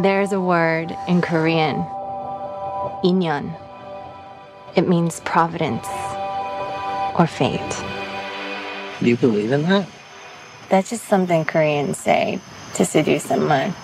There's a word in Korean, inyon. It means providence or fate. Do you believe in that? That's just something Koreans say to seduce someone.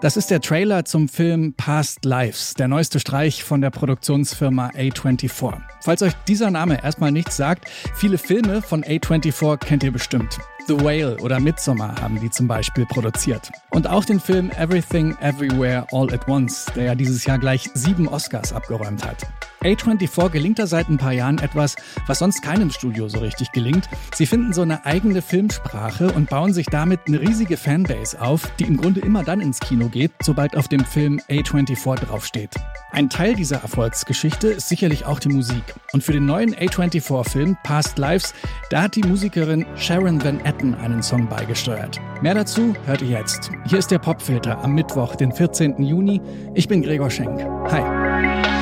Das ist der Trailer zum Film Past Lives, der neueste Streich von der Produktionsfirma A24. Falls euch dieser Name erstmal nichts sagt, viele Filme von A24 kennt ihr bestimmt. The Whale oder Midsommar haben die zum Beispiel produziert. Und auch den Film Everything Everywhere All at Once, der ja dieses Jahr gleich sieben Oscars abgeräumt hat. A24 gelingt da seit ein paar Jahren etwas, was sonst keinem Studio so richtig gelingt. Sie finden so eine eigene Filmsprache und bauen sich damit eine riesige Fanbase auf, die im Grunde immer dann ins Kino geht, sobald auf dem Film A24 draufsteht. Ein Teil dieser Erfolgsgeschichte ist sicherlich auch die Musik. Und für den neuen A24-Film Past Lives, da hat die Musikerin Sharon Van Etten einen Song beigesteuert. Mehr dazu hört ihr jetzt. Hier ist der Popfilter am Mittwoch, den 14. Juni. Ich bin Gregor Schenk. Hi.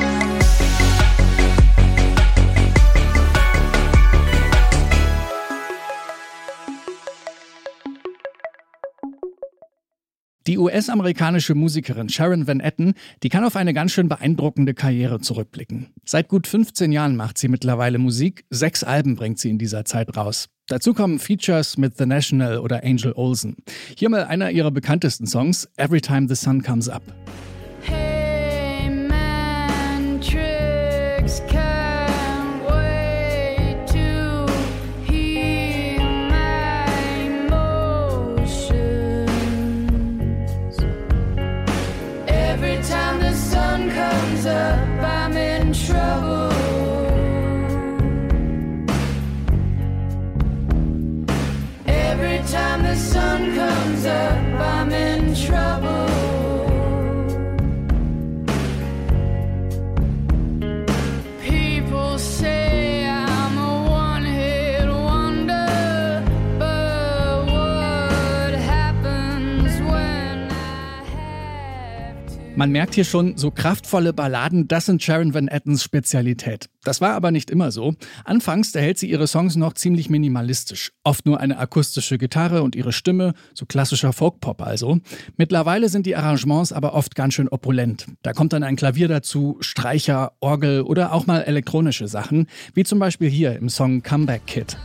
Die US-amerikanische Musikerin Sharon Van Etten, die kann auf eine ganz schön beeindruckende Karriere zurückblicken. Seit gut 15 Jahren macht sie mittlerweile Musik, sechs Alben bringt sie in dieser Zeit raus. Dazu kommen Features mit The National oder Angel Olsen. Hier mal einer ihrer bekanntesten Songs, Every Time the Sun Comes Up. every time the sun comes up. Man merkt hier schon, so kraftvolle Balladen, das sind Sharon Van Ettens Spezialität. Das war aber nicht immer so. Anfangs erhält sie ihre Songs noch ziemlich minimalistisch. Oft nur eine akustische Gitarre und ihre Stimme, so klassischer Folkpop also. Mittlerweile sind die Arrangements aber oft ganz schön opulent. Da kommt dann ein Klavier dazu, Streicher, Orgel oder auch mal elektronische Sachen, wie zum Beispiel hier im Song Comeback Kid.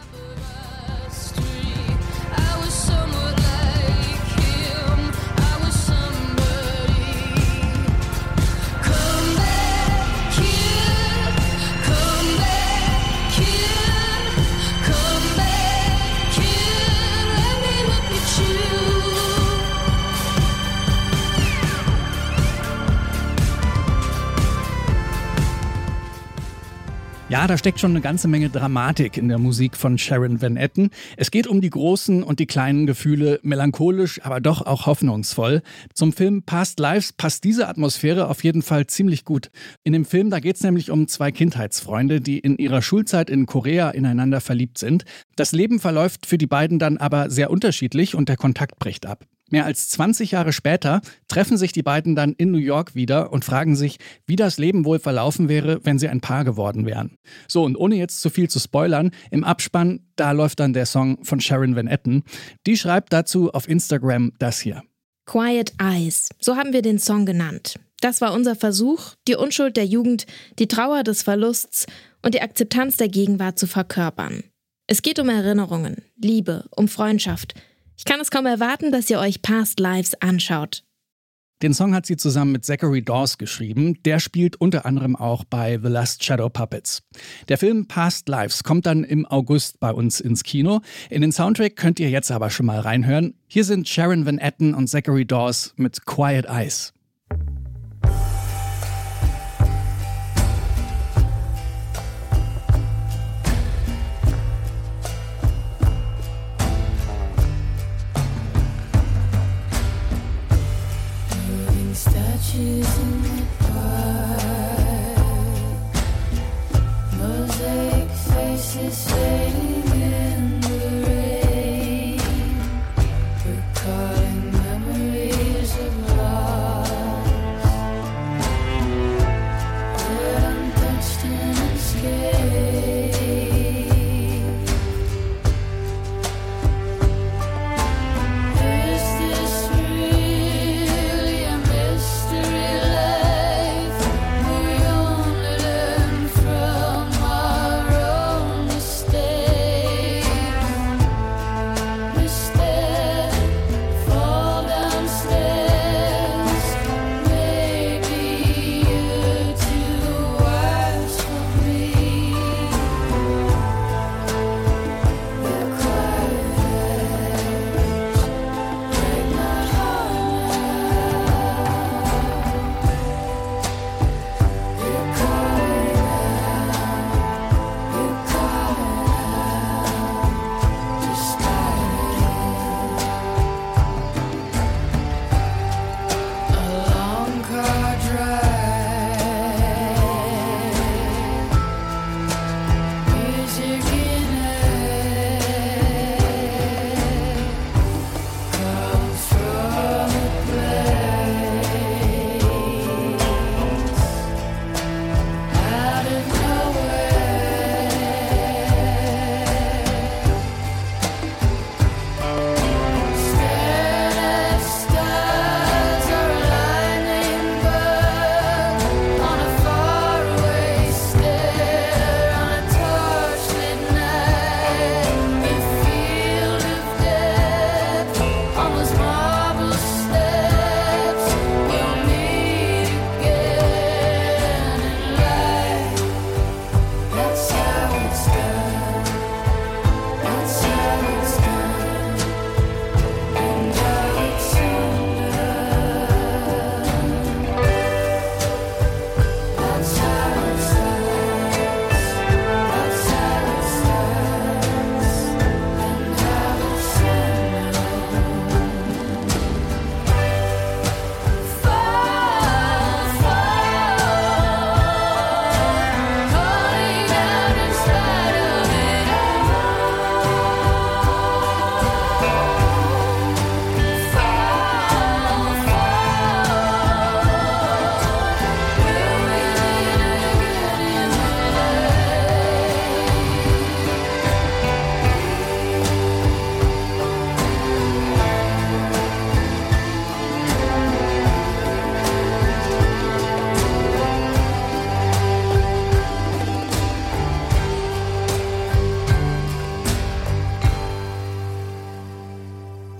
Ja, da steckt schon eine ganze Menge Dramatik in der Musik von Sharon Van Etten. Es geht um die großen und die kleinen Gefühle, melancholisch, aber doch auch hoffnungsvoll. Zum Film Past Lives passt diese Atmosphäre auf jeden Fall ziemlich gut. In dem Film, da geht es nämlich um zwei Kindheitsfreunde, die in ihrer Schulzeit in Korea ineinander verliebt sind. Das Leben verläuft für die beiden dann aber sehr unterschiedlich und der Kontakt bricht ab. Mehr als 20 Jahre später treffen sich die beiden dann in New York wieder und fragen sich, wie das Leben wohl verlaufen wäre, wenn sie ein Paar geworden wären. So, und ohne jetzt zu viel zu spoilern, im Abspann, da läuft dann der Song von Sharon Van Etten. Die schreibt dazu auf Instagram das hier. Quiet Eyes, so haben wir den Song genannt. Das war unser Versuch, die Unschuld der Jugend, die Trauer des Verlusts und die Akzeptanz der Gegenwart zu verkörpern. Es geht um Erinnerungen, Liebe, um Freundschaft – ich kann es kaum erwarten, dass ihr euch Past Lives anschaut. Den Song hat sie zusammen mit Zachary Dawes geschrieben. Der spielt unter anderem auch bei The Last Shadow Puppets. Der Film Past Lives kommt dann im August bei uns ins Kino. In den Soundtrack könnt ihr jetzt aber schon mal reinhören. Hier sind Sharon Van Etten und Zachary Dawes mit Quiet Eyes.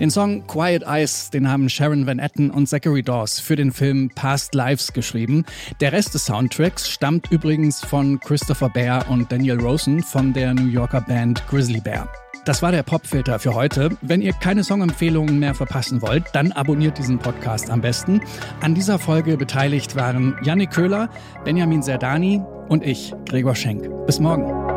Den Song Quiet Eyes, den haben Sharon Van Etten und Zachary Dawes für den Film Past Lives geschrieben. Der Rest des Soundtracks stammt übrigens von Christopher Bear und Daniel Rosen von der New Yorker Band Grizzly Bear. Das war der Popfilter für heute. Wenn ihr keine Songempfehlungen mehr verpassen wollt, dann abonniert diesen Podcast am besten. An dieser Folge beteiligt waren Yannick Köhler, Benjamin Serdani und ich, Gregor Schenk. Bis morgen.